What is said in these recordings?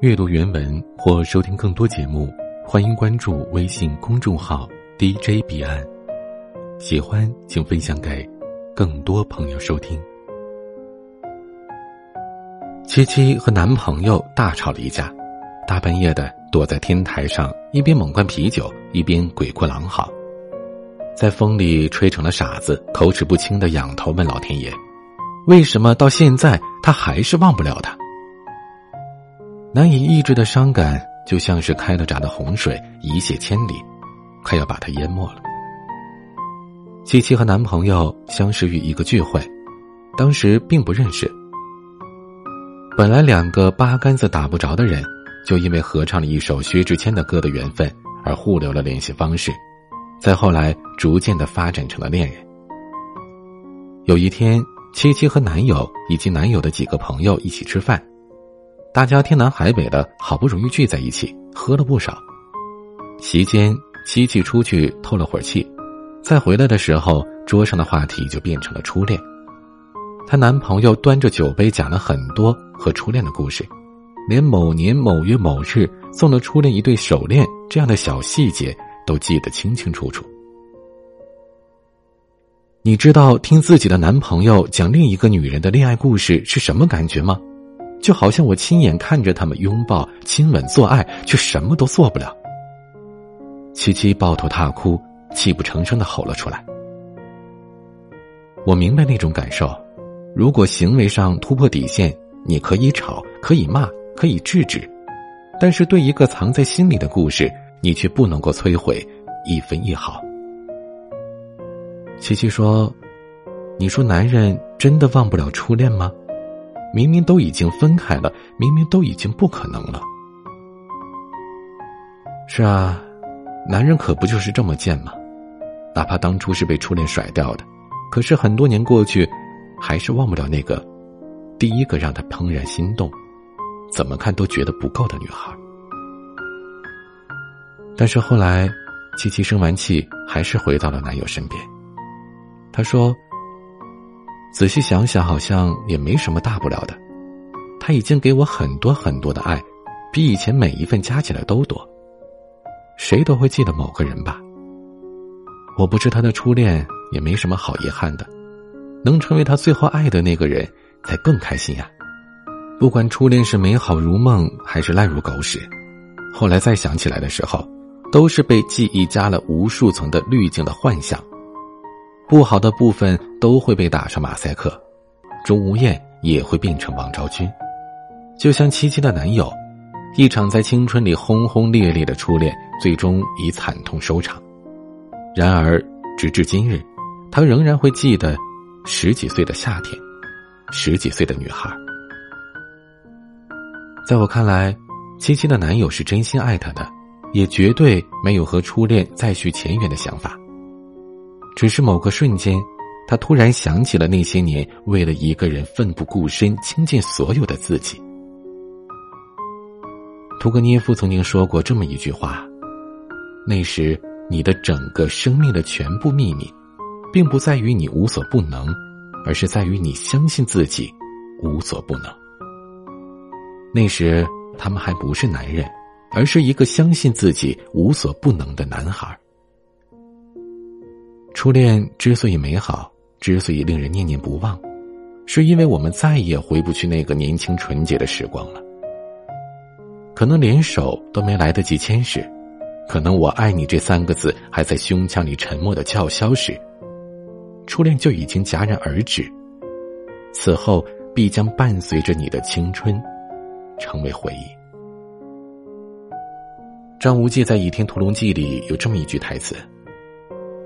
阅读原文或收听更多节目，欢迎关注微信公众号 DJ 彼岸。喜欢请分享给更多朋友收听。七七和男朋友大吵了一架，大半夜的躲在天台上，一边猛灌啤酒，一边鬼哭狼嚎，在风里吹成了傻子，口齿不清的仰头问老天爷：“为什么到现在他还是忘不了他？”难以抑制的伤感，就像是开了闸的洪水，一泻千里，快要把他淹没了。七七和男朋友相识于一个聚会，当时并不认识。本来两个八竿子打不着的人，就因为合唱了一首薛之谦的歌的缘分而互留了联系方式，再后来逐渐的发展成了恋人。有一天，七七和男友以及男友的几个朋友一起吃饭。大家天南海北的，好不容易聚在一起，喝了不少。席间，七七出去透了会儿气，再回来的时候，桌上的话题就变成了初恋。她男朋友端着酒杯讲了很多和初恋的故事，连某年某月某日送了初恋一对手链这样的小细节都记得清清楚楚。你知道听自己的男朋友讲另一个女人的恋爱故事是什么感觉吗？就好像我亲眼看着他们拥抱、亲吻、做爱，却什么都做不了。七七抱头大哭，泣不成声的吼了出来。我明白那种感受，如果行为上突破底线，你可以吵，可以骂，可以制止，但是对一个藏在心里的故事，你却不能够摧毁一分一毫。七七说：“你说男人真的忘不了初恋吗？”明明都已经分开了，明明都已经不可能了。是啊，男人可不就是这么贱吗？哪怕当初是被初恋甩掉的，可是很多年过去，还是忘不了那个第一个让他怦然心动、怎么看都觉得不够的女孩。但是后来，七七生完气，还是回到了男友身边。他说。仔细想想，好像也没什么大不了的。他已经给我很多很多的爱，比以前每一份加起来都多。谁都会记得某个人吧。我不是他的初恋，也没什么好遗憾的。能成为他最后爱的那个人，才更开心呀。不管初恋是美好如梦，还是烂如狗屎，后来再想起来的时候，都是被记忆加了无数层的滤镜的幻想。不好的部分都会被打上马赛克，钟无艳也会变成王昭君，就像七七的男友，一场在青春里轰轰烈烈的初恋，最终以惨痛收场。然而，直至今日，他仍然会记得十几岁的夏天，十几岁的女孩。在我看来，七七的男友是真心爱她的，也绝对没有和初恋再续前缘的想法。只是某个瞬间，他突然想起了那些年为了一个人奋不顾身、倾尽所有的自己。屠格涅夫曾经说过这么一句话：“那时你的整个生命的全部秘密，并不在于你无所不能，而是在于你相信自己无所不能。”那时他们还不是男人，而是一个相信自己无所不能的男孩。初恋之所以美好，之所以令人念念不忘，是因为我们再也回不去那个年轻纯洁的时光了。可能连手都没来得及牵时，可能“我爱你”这三个字还在胸腔里沉默的叫嚣时，初恋就已经戛然而止。此后必将伴随着你的青春，成为回忆。张无忌在《倚天屠龙记》里有这么一句台词。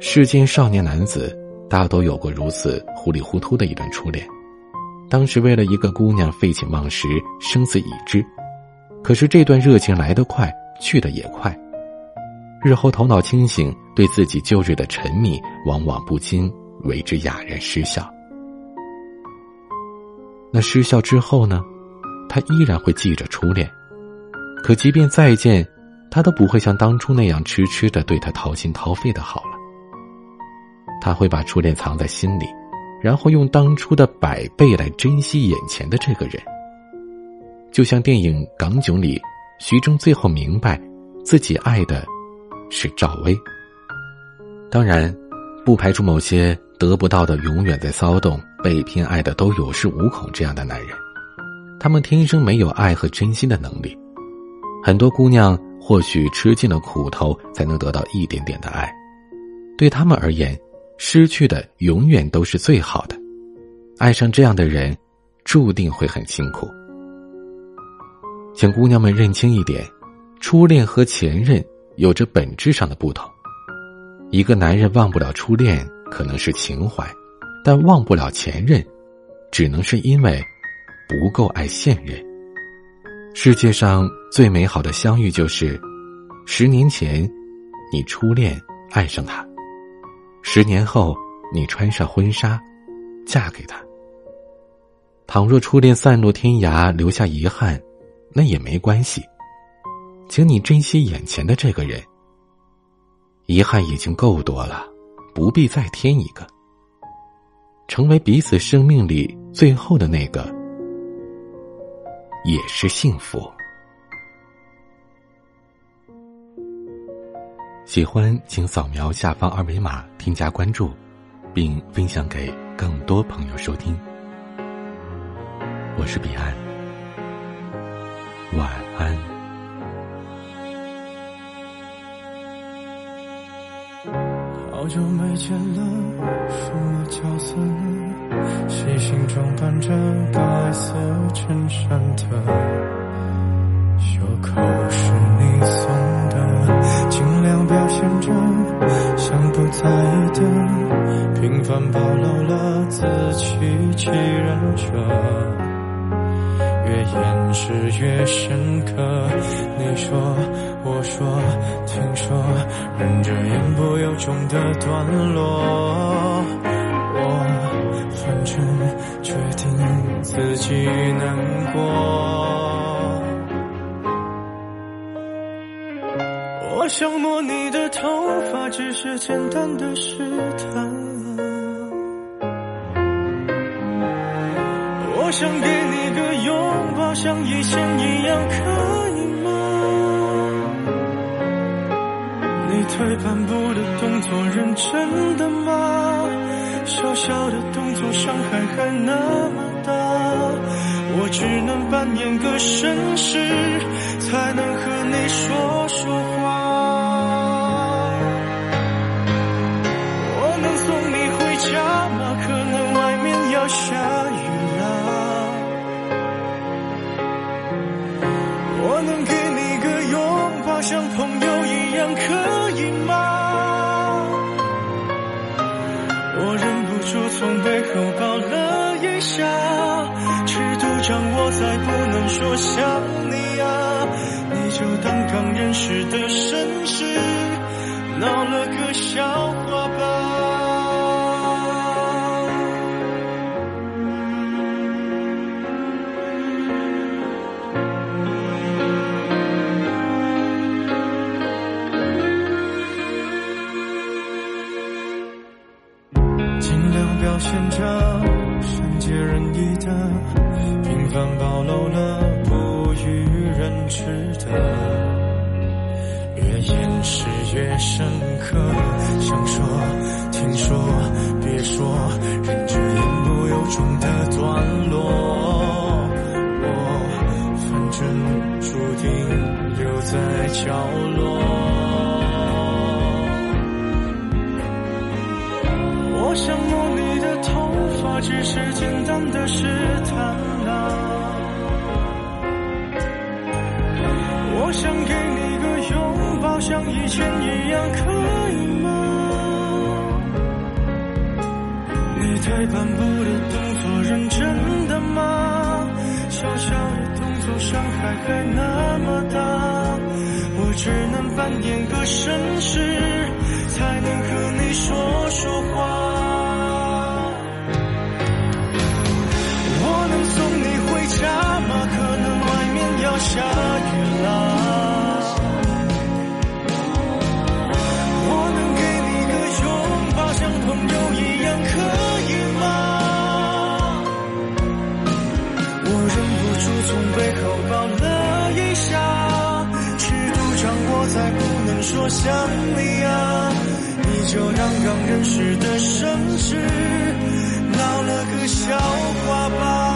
世间少年男子大都有过如此糊里糊涂的一段初恋，当时为了一个姑娘废寝忘食，生死已知。可是这段热情来得快，去得也快。日后头脑清醒，对自己旧日的沉迷，往往不禁为之哑然失笑。那失笑之后呢？他依然会记着初恋，可即便再见，他都不会像当初那样痴痴的对他掏心掏肺的好了。他会把初恋藏在心里，然后用当初的百倍来珍惜眼前的这个人。就像电影《港囧》里，徐峥最后明白，自己爱的是赵薇。当然，不排除某些得不到的永远在骚动，被偏爱的都有恃无恐这样的男人，他们天生没有爱和真心的能力。很多姑娘或许吃尽了苦头，才能得到一点点的爱，对他们而言，失去的永远都是最好的。爱上这样的人，注定会很辛苦。请姑娘们认清一点：初恋和前任有着本质上的不同。一个男人忘不了初恋，可能是情怀；但忘不了前任，只能是因为不够爱现任。世界上最美好的相遇，就是十年前你初恋爱上他，十年后你穿上婚纱嫁给他。倘若初恋散落天涯，留下遗憾，那也没关系。请你珍惜眼前的这个人。遗憾已经够多了，不必再添一个。成为彼此生命里最后的那个，也是幸福。喜欢请扫描下方二维码添加关注，并分享给更多朋友收听。我是彼岸，晚安。好久没见了，什么角色呢？细心装扮着白色衬衫的，表现着像不在意的，平凡暴露了自欺欺人者。越掩饰越深刻。你说，我说，听说，忍着言不由衷的段落。我反正决定自己难过。我想摸你的头发，只是简单的试探。我想给你个拥抱，像以前一样，可以吗？你退半步的动作，认真的吗？小小的动作，伤害还那么大，我只能扮演个绅士，才能和你说说话。我能给你个拥抱像朋友一样，可以吗？我忍不住从背后抱了一下，尺度掌握在不能说想你啊，你就当刚认识的绅士，闹了个笑话吧。意的，平凡暴露了不与人知的，越掩饰越深刻。想说，听说，别说，忍着言不由衷的段落。我反正注定留在角落。我想摸你的头发，只是简单想给你个拥抱，像以前一样，可以吗？你退半步的动作，认真的吗？小小的动作，伤害还那么大，我只能扮演个绅士，才能和你说说话。就让刚认识的绅士闹了个笑话吧。